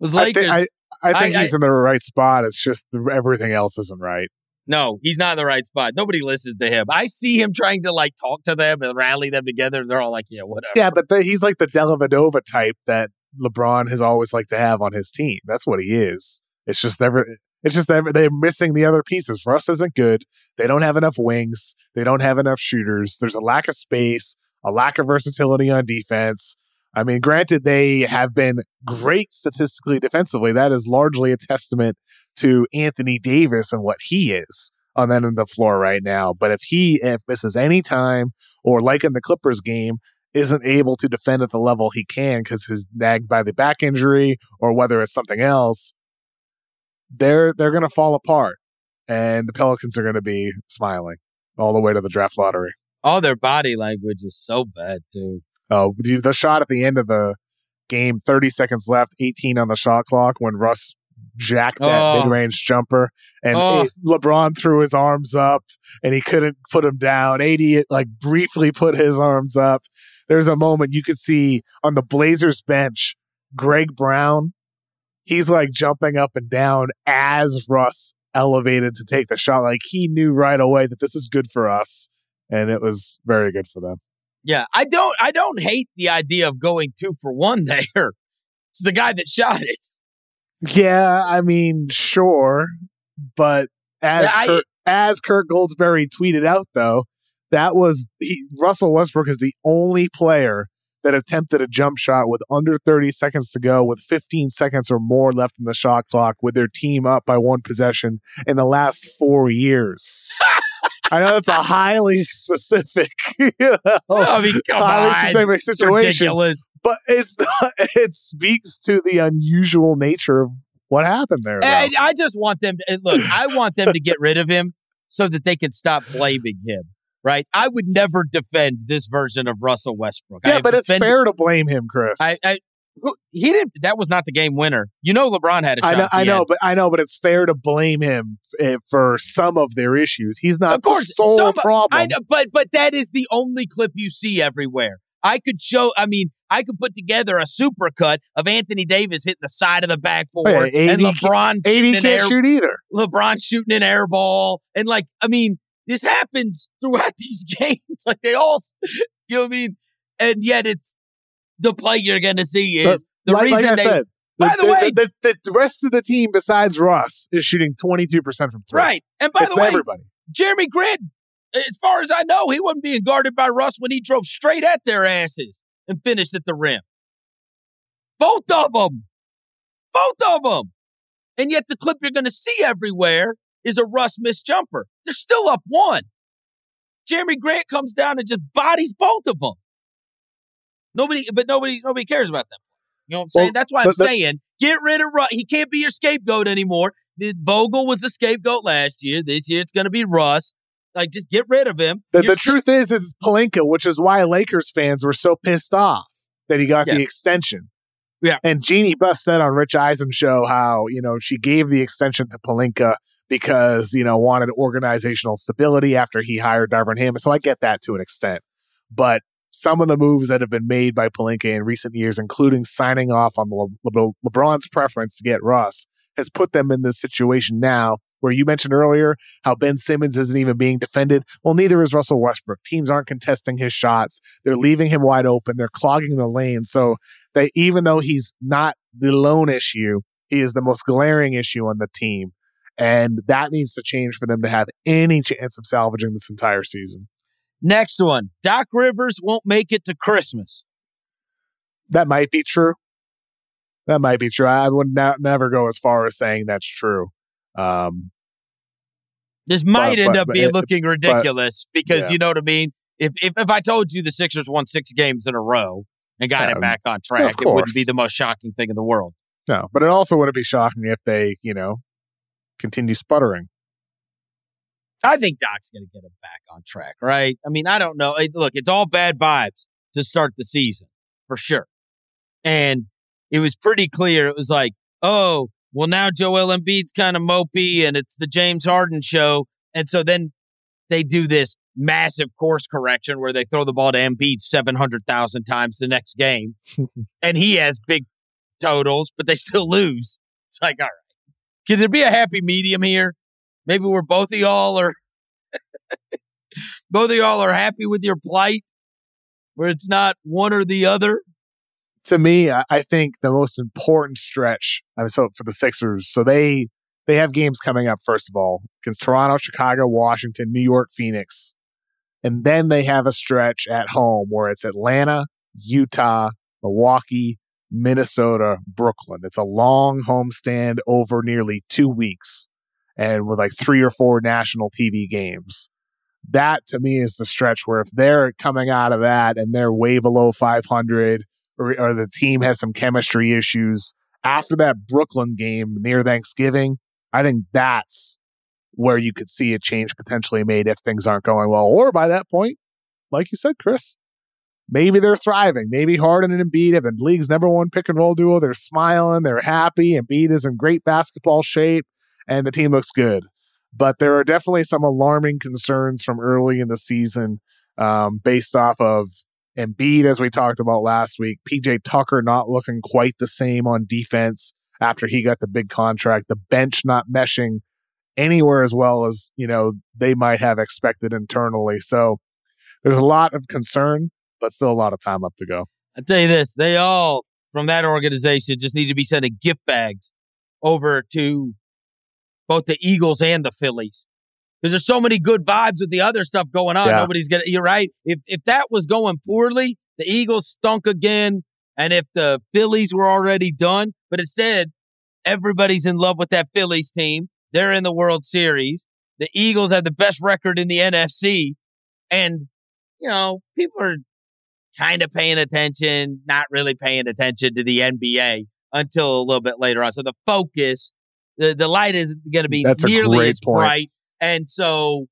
Was Lakers. I think, I, I think I, he's in the right spot. It's just the, everything else isn't right. No, he's not in the right spot. Nobody listens to him. I see him trying to like talk to them and rally them together. And They're all like, "Yeah, whatever." Yeah, but the, he's like the Dellavedova type that LeBron has always liked to have on his team. That's what he is. It's just ever. It's just ever, they're missing the other pieces. Russ isn't good. They don't have enough wings. They don't have enough shooters. There's a lack of space, a lack of versatility on defense. I mean, granted, they have been great statistically defensively. That is largely a testament to Anthony Davis and what he is on that end of the floor right now. But if he if misses any time, or like in the Clippers game, isn't able to defend at the level he can because he's nagged by the back injury or whether it's something else, they're they're going to fall apart, and the Pelicans are going to be smiling all the way to the draft lottery. All their body language is so bad too. Oh, the shot at the end of the game, thirty seconds left, eighteen on the shot clock when Russ jacked that oh. mid range jumper, and oh. it, LeBron threw his arms up, and he couldn't put him down. 80 like briefly put his arms up, there's a moment you could see on the Blazers bench, Greg Brown, he's like jumping up and down as Russ elevated to take the shot. Like he knew right away that this is good for us. And it was very good for them. Yeah, I don't I don't hate the idea of going two for one there. It's the guy that shot it. Yeah, I mean, sure. But as I, Kurt, as Kirk Goldsberry tweeted out though, that was he, Russell Westbrook is the only player that attempted a jump shot with under 30 seconds to go, with 15 seconds or more left in the shot clock, with their team up by one possession in the last four years. I know that's a highly specific, you know, I mean, come highly on. specific situation, it's ridiculous. but it's not, it speaks to the unusual nature of what happened there. I, I just want them to look. I want them to get rid of him so that they can stop blaming him right? I would never defend this version of Russell Westbrook. Yeah, but defended, it's fair to blame him, Chris. I, I who, he didn't. That was not the game winner. You know, LeBron had a shot. I know, I know, but I know, but it's fair to blame him f- eh, for some of their issues. He's not of course, the sole some- problem. I know, but but that is the only clip you see everywhere. I could show. I mean, I could put together a supercut of Anthony Davis hitting the side of the backboard yeah, and AD LeBron AD shooting can't air, shoot either. LeBron shooting an air ball, and like, I mean, this happens throughout these games. Like they all, you know what I mean? And yet, it's the play you're going to see is the like, reason like they. said, By the way- the, the, the rest of the team besides Russ is shooting twenty two percent from three. Right. And by it's the way, everybody. Jerami Grant, as far as I know, he wasn't being guarded by Russ when he drove straight at their asses and finished at the rim. Both of them. Both of them. And yet the clip you're going to see everywhere is a Russ missed jumper. They're still up one. Jerami Grant comes down and just bodies both of them. Nobody, but nobody, nobody cares about them. You know what I'm saying? Well, That's why I'm but- but- saying get rid of Russ. He can't be your scapegoat anymore. Vogel was the scapegoat last year. This year it's going to be Russ. Like, just get rid of him. The, the truth is, is it's Pelinka, which is why Lakers fans were so pissed off that he got Yeah. the extension. Yeah. And Jeanie Buss said on Rich Eisen show how, you know, she gave the extension to Pelinka because, you know, wanted organizational stability after he hired Darvin Ham. So I get that to an extent. But some of the moves that have been made by Pelinka in recent years, including signing off on Le- Le- LeBron's preference to get Russ, has put them in this situation now where you mentioned earlier how Ben Simmons isn't even being defended. Well, neither is Russell Westbrook. Teams aren't contesting his shots. They're leaving him wide open. They're clogging the lane. So they, even though he's not the lone issue, he is the most glaring issue on the team. And that needs to change for them to have any chance of salvaging this entire season. Next one. Doc Rivers won't make it to Christmas. That might be true. That might be true. I would not, never go as far as saying that's true. Um, This might But- end but- up but being looking ridiculous because yeah. you know what I mean? If, if if I told you the Sixers won six games in a row and got Yeah, it back on track, it wouldn't be the most shocking thing in the world. no, but it also wouldn't be shocking if they, you know, continue sputtering. I think Doc's going to get him back on track, right? I mean, I don't know. Look, it's all bad vibes to start the season for sure. And it was pretty clear. It was like, oh, well, now Joel Embiid's kind of mopey and it's the James Harden show. And so then they do this massive course correction where they throw the ball to Embiid 700,000 times the next game. and he has big totals, but they still lose. It's like, all right. Can there be a happy medium here? Maybe we're both of y'all are both of y'all are happy with your plight, where it's not one or the other. to me, I, think the most important stretch. I mean, so for the Sixers, so they they have games coming up. First of all, against Toronto, Chicago, Washington, New York, Phoenix, and then they have a stretch at home where it's Atlanta, Utah, Milwaukee, Minnesota, Brooklyn. It's a long homestand over nearly two weeks, and with like three or four national TV games. That to me is the stretch where if they're coming out of that and they're way below 500 or, or the team has some chemistry issues after that Brooklyn game near Thanksgiving, I think that's where you could see a change potentially made if things aren't going well. Or by that point, like you said, Chris, maybe they're thriving. Maybe Harden and Embiid have the league's number one pick and roll duo. They're smiling, they're happy. Embiid is in great basketball shape, and the team looks good. But there are definitely some alarming concerns from early in the season um, based off of Embiid, as we talked about last week, PJ Tucker not looking quite the same on defense after he got the big contract, the bench not meshing anywhere as well as, you know, they might have expected internally. So there's a lot of concern, but still a lot of time up to go. I tell you this, they all from that organization just need to be sending gift bags over to both the Eagles and the Phillies. Because there's so many good vibes with the other stuff going on. Yeah. Nobody's gonna you're right. If if that was going poorly, the Eagles stunk again. And if the Phillies were already done, but instead, everybody's in love with that Phillies team. They're in the World Series. The Eagles have the best record in the NFC. And, you know, people are kind of paying attention, not really paying attention to the NBA until a little bit later on. So the focus, the, the light isn't going to be That's nearly as point. bright. And so,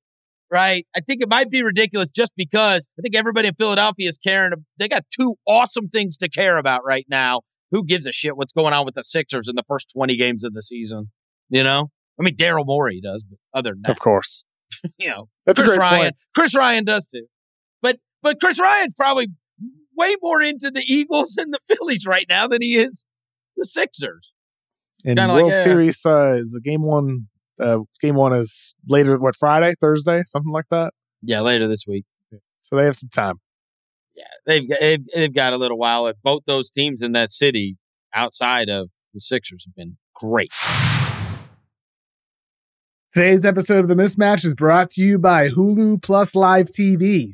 right, I think it might be ridiculous just because I think everybody in Philadelphia is caring. They got two awesome things to care about right now who gives a shit what's going on with the Sixers in the first 20 games of the season? You know? I mean, Daryl Morey does, but other than that, Of course. you know, That's Chris Ryan, point. Chris Ryan does too. But but Chris Ryan's probably way more into the Eagles and the Phillies right now than he is the Sixers. And kinda like, World yeah. Series, uh, is the game one? Uh, game one is later. What Friday, Thursday, something like that. Yeah, later this week. So they have some time. Yeah, they've they've, they've got a little while. If both those teams in that city outside of the Sixers have been great. Today's episode of The Mismatch is brought to you by Hulu Plus Live TV.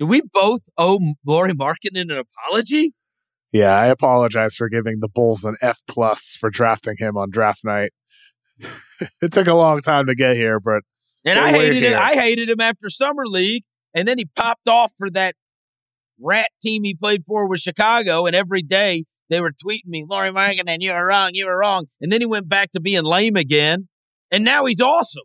Do we both owe Lauri Markkanen an apology? Yeah, I apologize for giving the Bulls an F plus for drafting him on draft night. it took a long time to get here, but And I hated it. I hated him after summer league, and then he popped off for that rat team he played for with Chicago. And every day they were tweeting me, "Lauri Markkanen, you were wrong. You were wrong." And then he went back to being lame again, and now he's awesome.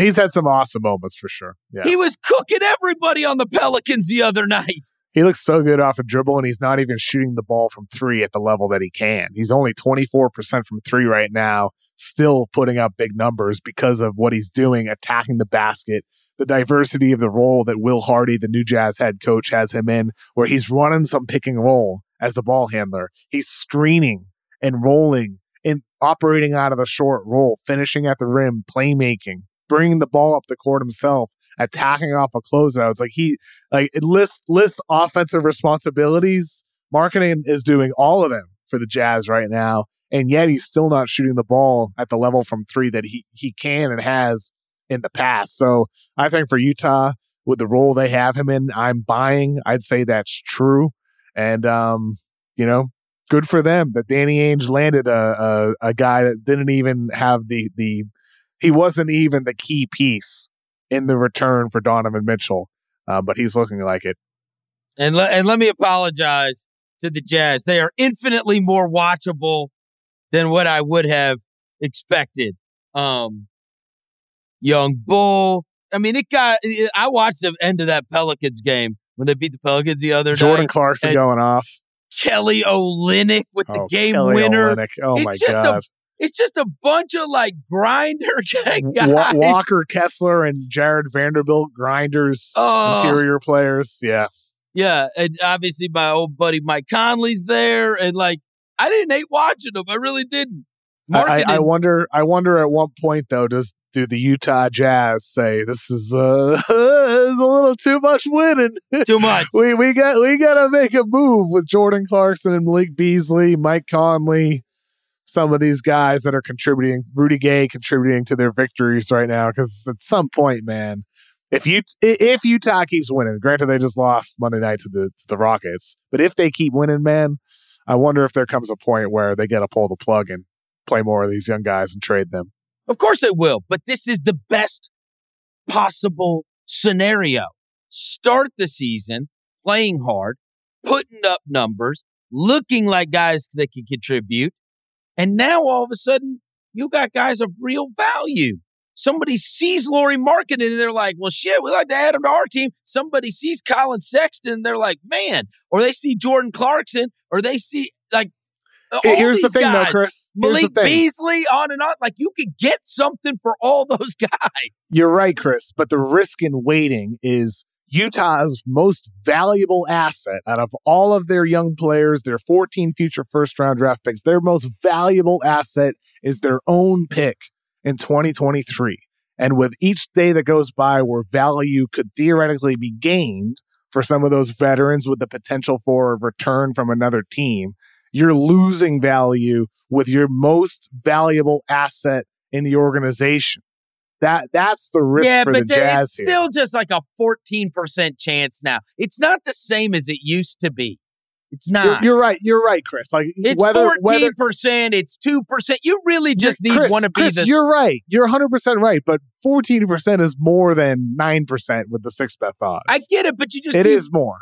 He's had some awesome moments for sure. Yeah. He was cooking everybody on the Pelicans the other night. He looks so good off the dribble, and he's not even shooting the ball from three at the level that he can. He's only 24% from three right now, still putting up big numbers because of what he's doing, attacking the basket, the diversity of the role that Will Hardy, the new Jazz head coach, has him in, where he's running some pick and roll as the ball handler. He's screening and rolling and operating out of the short roll, finishing at the rim, playmaking, bringing the ball up the court himself, attacking off of closeouts. Like he, like list list offensive responsibilities. Markkanen is doing all of them for the Jazz right now, and yet he's still not shooting the ball at the level from three that he he can and has in the past. So I think for Utah, with the role they have him in, I'm buying. I'd say that's true, and um, you know, good for them that Danny Ainge landed a a, a guy that didn't even have the the he wasn't even the key piece in the return for Donovan Mitchell, uh, but he's looking like it. And le- and let me apologize to the Jazz. They are infinitely more watchable than what I would have expected. Um, young Bull. I mean, it got. I watched the end of that Pelicans game when they beat the Pelicans the other day. Jordan night. Clarkson going off. Kelly Olynyk with the Oh, game Kelly winner. Oh It's my just a god. It's just a bunch of like grinder guys. Wa- Walker Kessler and Jared Vanderbilt grinders Oh. interior players. Yeah. Yeah, and obviously my old buddy Mike Conley's there, and like I didn't hate watching them. I really didn't. I, I, I wonder I wonder at what point though does do the Utah Jazz say this is uh this is a little too much winning. too much. we we got we got to make a move with Jordan Clarkson and Malik Beasley, Mike Conley, some of these guys that are contributing, Rudy Gay contributing to their victories right now. Because at some point, man, if you if Utah keeps winning, granted they just lost Monday night to the to the Rockets, but if they keep winning, man, I wonder if there comes a point where they got to pull the plug and play more of these young guys and trade them. Of course it will, but this is the best possible scenario. Start the season playing hard, putting up numbers, looking like guys that can contribute, and now all of a sudden you got guys of real value. Somebody sees Lauri Markkanen and they're like, well, shit, we'd like to add him to our team. Somebody sees Colin Sexton and they're like, man, or they see Jordan Clarkson, or they see like uh, all Here's the thing, guys. though, Chris. Here's Malik. Beasley, on and on. Like you could get something for all those guys. You're right, Chris. But the risk in waiting is Utah's most valuable asset out of all of their young players, their 14 future first round draft picks, their most valuable asset is their own pick in 2023. And with each day that goes by where value could theoretically be gained for some of those veterans with the potential for a return from another team, you're losing value with your most valuable asset in the organization. That that's the risk yeah, for but the it's here. still just like a 14% chance now. It's not the same as it used to be. It's You're, not. you're right. You're right, Chris. Like it's whether 14%, it's 2%. You really just need Chris, want to be Chris, the You're right. You're 100 percent right. But 14 percent is more than nine percent with the six bet odds. I get it, but you just It need- is more.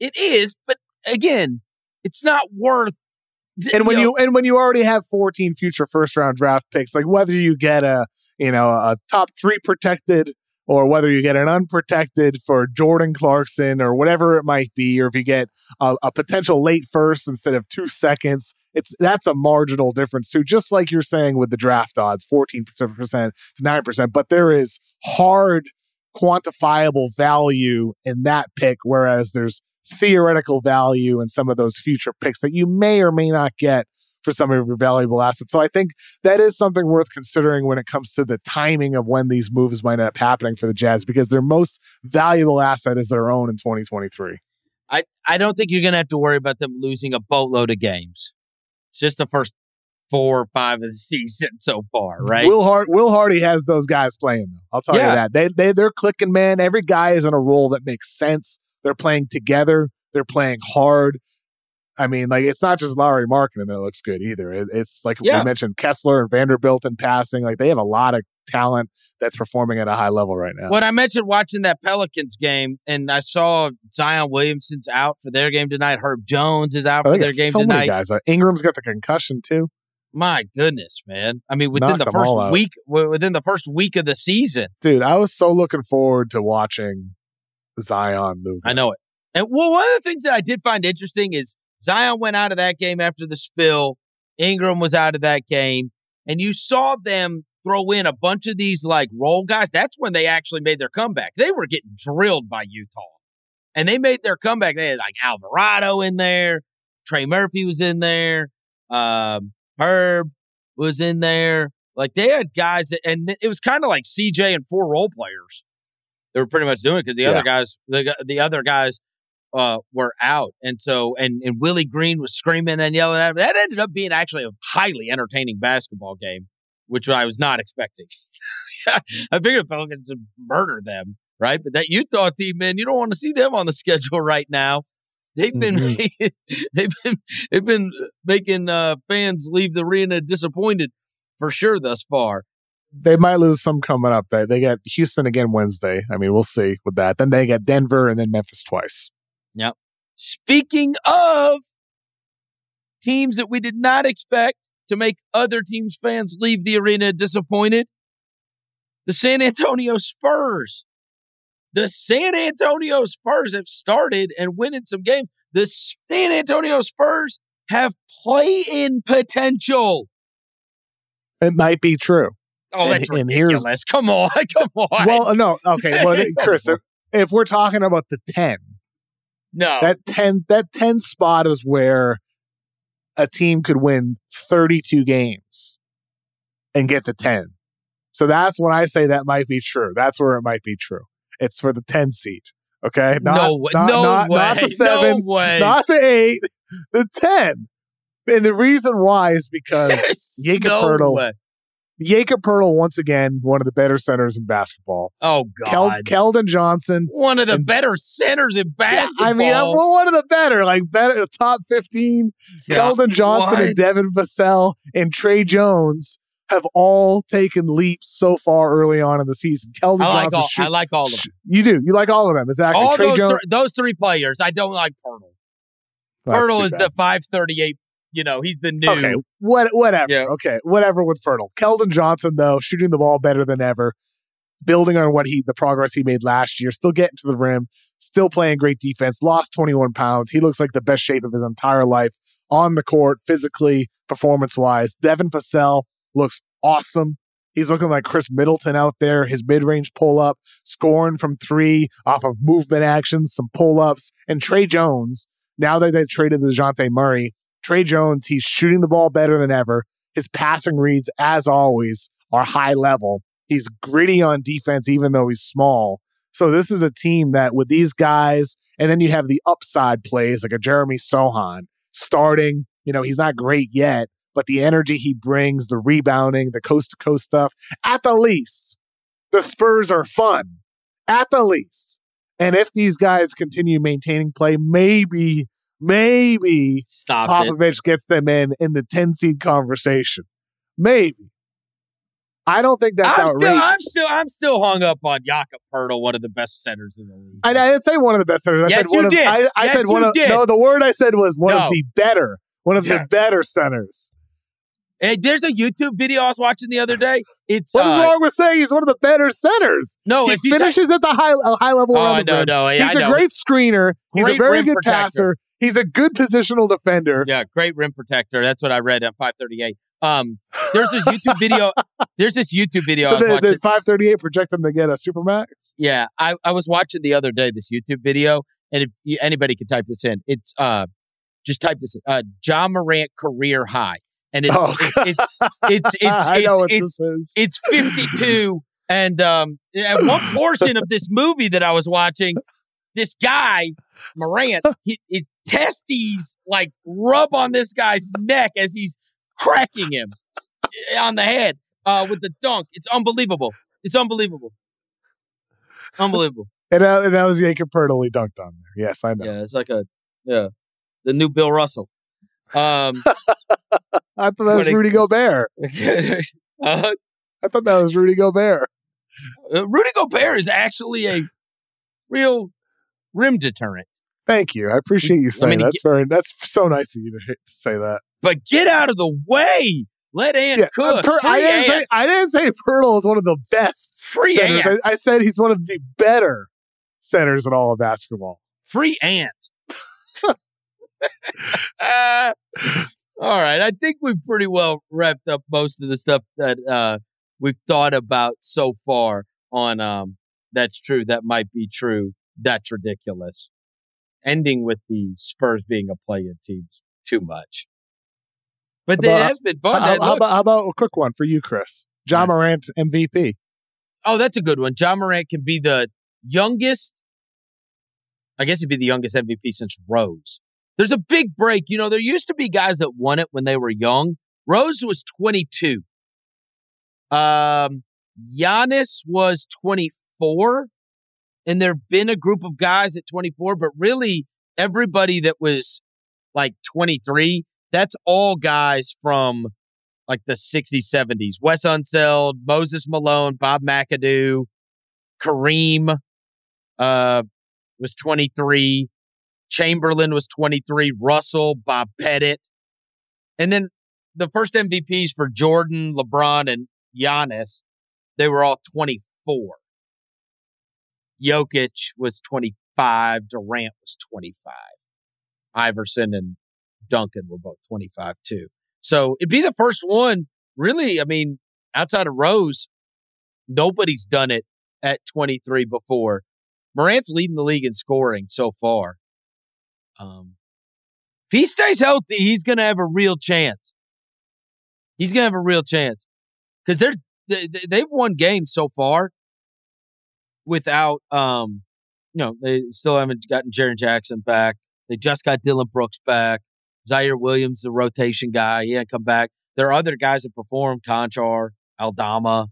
It is, but again, it's not worth And when know, you and when you already have 14 future first round draft picks, like whether you get a you know a top three protected or whether you get an unprotected for Jordan Clarkson or whatever it might be, or if you get a, a potential late first instead of two seconds, it's that's a marginal difference too. Just like you're saying with the draft odds, 14 percent to nine percent, but there is hard quantifiable value in that pick, whereas there's theoretical value in some of those future picks that you may or may not get for some of your valuable assets. So I think that is something worth considering when it comes to the timing of when these moves might end up happening for the Jazz because their most valuable asset is their own in 2023. I, I don't think you're going to have to worry about them losing a boatload of games. It's just the first four or five of the season so far, right? Will Hart Will Hardy has those guys playing though. I'll tell Yeah. you that. They they they're clicking, man. Every guy is in a role that makes sense. They're playing together. They're playing hard. I mean, like it's not just Lauri Markkanen that looks good either. It, it's like Yeah. we mentioned Kessler and Vanderbilt in passing. Like they have a lot of talent that's performing at a high level right now. What I mentioned watching that Pelicans game, and I saw Zion Williamson's out for their game tonight. Herb Jones is out I for their game so tonight. guys. Uh, Ingram's got the concussion too. My goodness, man! I mean, within Knocked the first week, w- within the first week of the season, Dude, I was so looking forward to watching Zion move. I know it. And well, one of the things that I did find interesting is Zion went out of that game after the spill. Ingram was out of that game, and you saw them throw in a bunch of these like role guys. That's when they actually made their comeback. They were getting drilled by Utah, and they made their comeback. They had like Alvarado in there, Trey Murphy was in there, um, Herb was in there. Like they had guys, that, and it was kind of like CJ and four role players. They were pretty much doing it because the Yeah. other guys, the the other guys, uh, were out, and so and and Willie Green was screaming and yelling at him. That ended up being actually a highly entertaining basketball game, which I was not expecting. I figured the Pelicans would murder them, right? But that Utah team, man, you don't want to see them on the schedule right now. They've been Mhm. they've been they've been making uh, fans leave the arena disappointed for sure thus far. They might lose some coming up. They they got Houston again Wednesday. I mean, we'll see with that. Then they got Denver and then Memphis twice. Yep. Speaking of teams that we did not expect to make other teams' fans leave the arena disappointed, the San Antonio Spurs. The San Antonio Spurs have started and winning some games. The San Antonio Spurs have play in potential. It might be true. Oh, that's And- and here's- ridiculous. Come on. Come on. Well, uh, no, okay, well, Chris, if, if we're talking about the ten, no. that ten that ten spot is where a team could win thirty two games and get to ten. So that's when I say that might be true. That's where it might be true. It's for the ten seat. Okay, not, no way. not, no not, way. not the seven, No way. not the eight, the ten. And the reason why is because There's Jakob no Poeltl Jakob Poeltl, once again, one of the better centers in basketball. Oh, Kel- God. Keldon Johnson. One of the And- better centers in basketball. I mean, I'm uh, one of the better, like better uh, top 15. Yeah. Keldon Johnson What? and Devin Vassell and Tre Jones have all taken leaps so far early on in the season. Keldon I like Johnson. all. shoot- I like all of them. you do. You like all of them. Exactly. All Tre those Jones. thr- those three players. I don't like Poeltl. That's Poeltl is bad. the 538. You know, he's the new. Okay, what, whatever. Yeah. Okay, whatever with Fertile. Keldon Johnson, though, shooting the ball better than ever, building on what he, the progress he made last year, still getting to the rim, still playing great defense. Lost 21 pounds. He looks like the best shape of his entire life on the court, physically, performance wise. Devin Vassell looks awesome. He's looking like Khris Middleton out there. His mid range pull up, scoring from three off of movement actions, some pull ups. And Tre Jones, now that they traded the Dejounte Murray, Tre Jones, he's shooting the ball better than ever. His passing reads, as always, are high level. He's gritty on defense, even though he's small. So this is a team that with these guys, and then you have the upside plays like a Jeremy Sochan starting. You know, he's not great yet, but the energy he brings, the rebounding, the coast to coast stuff, at the least, the Spurs are fun. At the least. And if these guys continue maintaining play, maybe, maybe Stop it. Popovich gets them in in the 10 seed conversation. Maybe. I don't think that's I'm outrageous. still, I'm still, I'm still hung up on Jakob Poeltl, one of the best centers in the league. I, I didn't say one of the best centers. I Yes, said one you of, did. I, I Yes, said one you of did. no. The word I said was one No. of the better, one of Yeah. the better centers. Hey, there's a YouTube video I was watching the other day. It's What is uh, wrong with saying he's one of the better centers? no, he if finishes at the high a high level Oh, no, no, yeah, he's I a know. great screener. he's a very good protector. passer. He's a good positional defender. Yeah, great rim protector. That's what I read on 538. Um, there's this YouTube video. There's this YouTube video I was the, watching. the 538 projected him to get a supermax. Yeah, I, I was watching the other day this YouTube video, and if anybody can type this in, it's uh, just type this in, uh, Ja Morant career high, and it's Oh, it's, it's it's it's it's it's, it's 52 and um at one portion of this movie that i was watching this guy morant he, his testes like rub on this guy's neck as he's cracking him on the head uh with the dunk it's unbelievable it's unbelievable unbelievable And, that, and that was Jakob Poeltl he dunked on there. Yes, I know. yeah it's like a yeah the new bill russell um I thought that was Rudy Gobert. uh, I thought that was Rudy Gobert. uh, rudy gobert is actually a real rim deterrent Thank you. I appreciate you saying mean, that. that's very. That's so nice of you to, to say that. but get out of the way. Let Ant Yeah, cook. Per- I didn't Ant. say. I didn't say Poeltl is one of the best Free centers. Ant. I, I said he's one of the better centers in all of basketball. Free Ant. Uh, all right. I think we've pretty well wrapped up most of the stuff that uh, we've thought about so far on um, That's True, That Might Be True, That's Ridiculous. Ending with the Spurs being a play-in team too much. But How it has been fun. How, how about, how about a quick one for you, Chris? Ja Yeah. Morant MVP. Oh, that's a good one. Ja Morant can be the youngest. I guess he'd be the youngest MVP since Rose. There's a big break. You know, there used to be guys that won it when they were young. Rose was 22. Um, Giannis was 24. And there have been a group of guys at 24, but really everybody that was like 23, that's all guys from like the 60s, 70s. Wes Unseld, Moses Malone, Bob McAdoo, Kareem uh, was 23. Chamberlain was 23. Russell, Bob Pettit. And then the first MVPs for Jordan, LeBron, and Giannis, they were all 24. Jokic was 25. Durant was 25. Iverson and Duncan were both 25 too. So it'd be the first one, really. I mean, outside of Rose, nobody's done it at 23 before. Morant's leading the league in scoring so far. Um, if he stays healthy, he's going to have a real chance. He's going to have a real chance because they're they, they- they've won games so far without um, you know, they still haven't gotten Jaren Jackson back. They just got Dillon Brooks back. Ziaire Williams, the rotation guy, he hadn't come back. There are other guys that perform, Konchar, Aldama,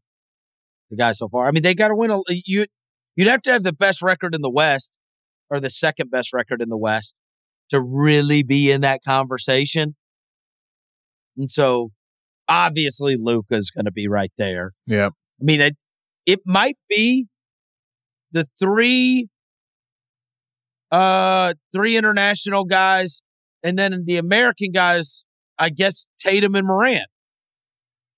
the guys so far. I mean, they got to win. A, you you'd have to have the best record in the West or the second best record in the West to really be in that conversation. And so, obviously, Luka's going to be right there. Yeah. I mean, it it might be the three uh three international guys and then the American guys, I guess Tatum and Morant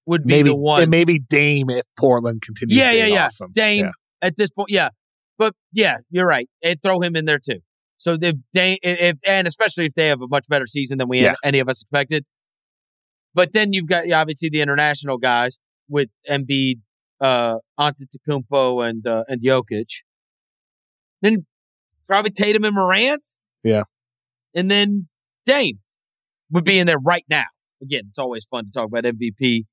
would be Maybe the one. and maybe Dame if Portland continues. yeah, yeah, yeah. Awesome. Dame Yeah. at this point, yeah. But yeah, you're right. And throw him in there too. So if Dame, if and especially if they have a much better season than we Yeah. any of us expected. But then you've got obviously the international guys. with Embiid, uh, Antetokounmpo, and uh, and Jokic. Then probably Tatum and Morant. Yeah. And then Dame would be in there right now. Again, it's always fun to talk about MVP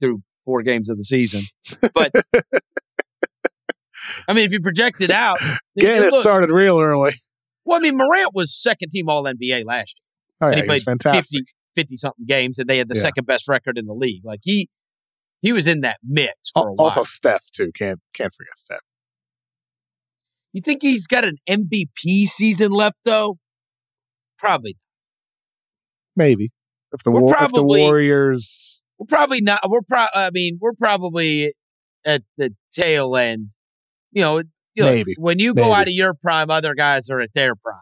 through four games of the season. But I mean, if you project it out, Getting it look, started real early. well, I mean, Morant was second team All NBA last year. Oh, yeah, he he played fantastic. 50, 50 something games, and they had the Yeah. second best record in the league. Like he, he was in that mix for a Al- while. Also, Steph too. Can't can't forget Steph. You think he's got an MVP season left though? Probably. Maybe if the We're war, probably- the Warriors. We're probably not. We're pro. I mean, we're probably at the tail end. You know, you know, Maybe. when you go Maybe. out of your prime, other guys are at their prime.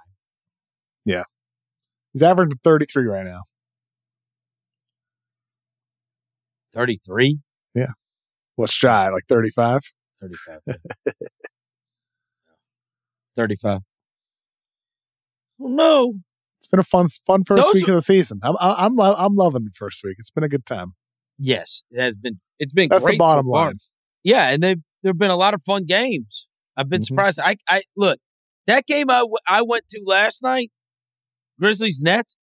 Yeah, he's averaging 33 right now. Thirty three. Yeah. What's shy? Like 35. 35. 35. Well, no. It's been a fun fun first Those week of the season. I'm I'm I'm loving the first week. It's been a good time. Yes, it has been. It's been That's great the bottom so far. line. Yeah, and they there've been a lot of fun games. I've been Mhm. surprised. I I look that game I, w- I went to last night, Grizzlies Nets.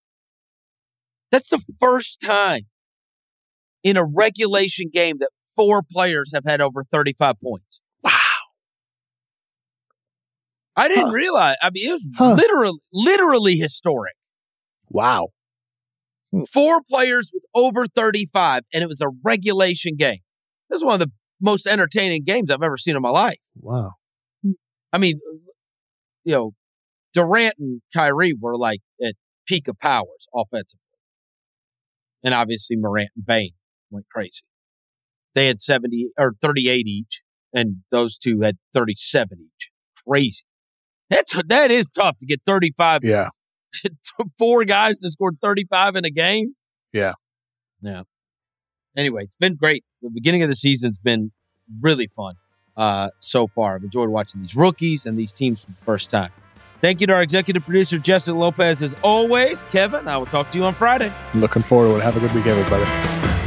That's the first time in a regulation game that four players have had over thirty five points. I didn't Huh. realize. I mean, it was Huh. literally literally historic. Wow. Hmm. Four players with over 35, and it was a regulation game. This is one of the most entertaining games I've ever seen in my life. Wow. I mean, you know, Durant and Kyrie were like at peak of powers offensively. And obviously Morant and Bane went crazy. They had 70 or 38 each, and those two had 37 each. Crazy. That's that is tough to get 35 Yeah. four guys to score 35 in a game. Yeah. Yeah. Anyway, it's been great. The beginning of the season's been really fun uh, so far. I've enjoyed watching these rookies and these teams for the first time. Thank you to our executive producer, Jessica Lopez, as always. Kevin, I will talk to you on Friday. I'm looking forward to it. Have a good week, everybody.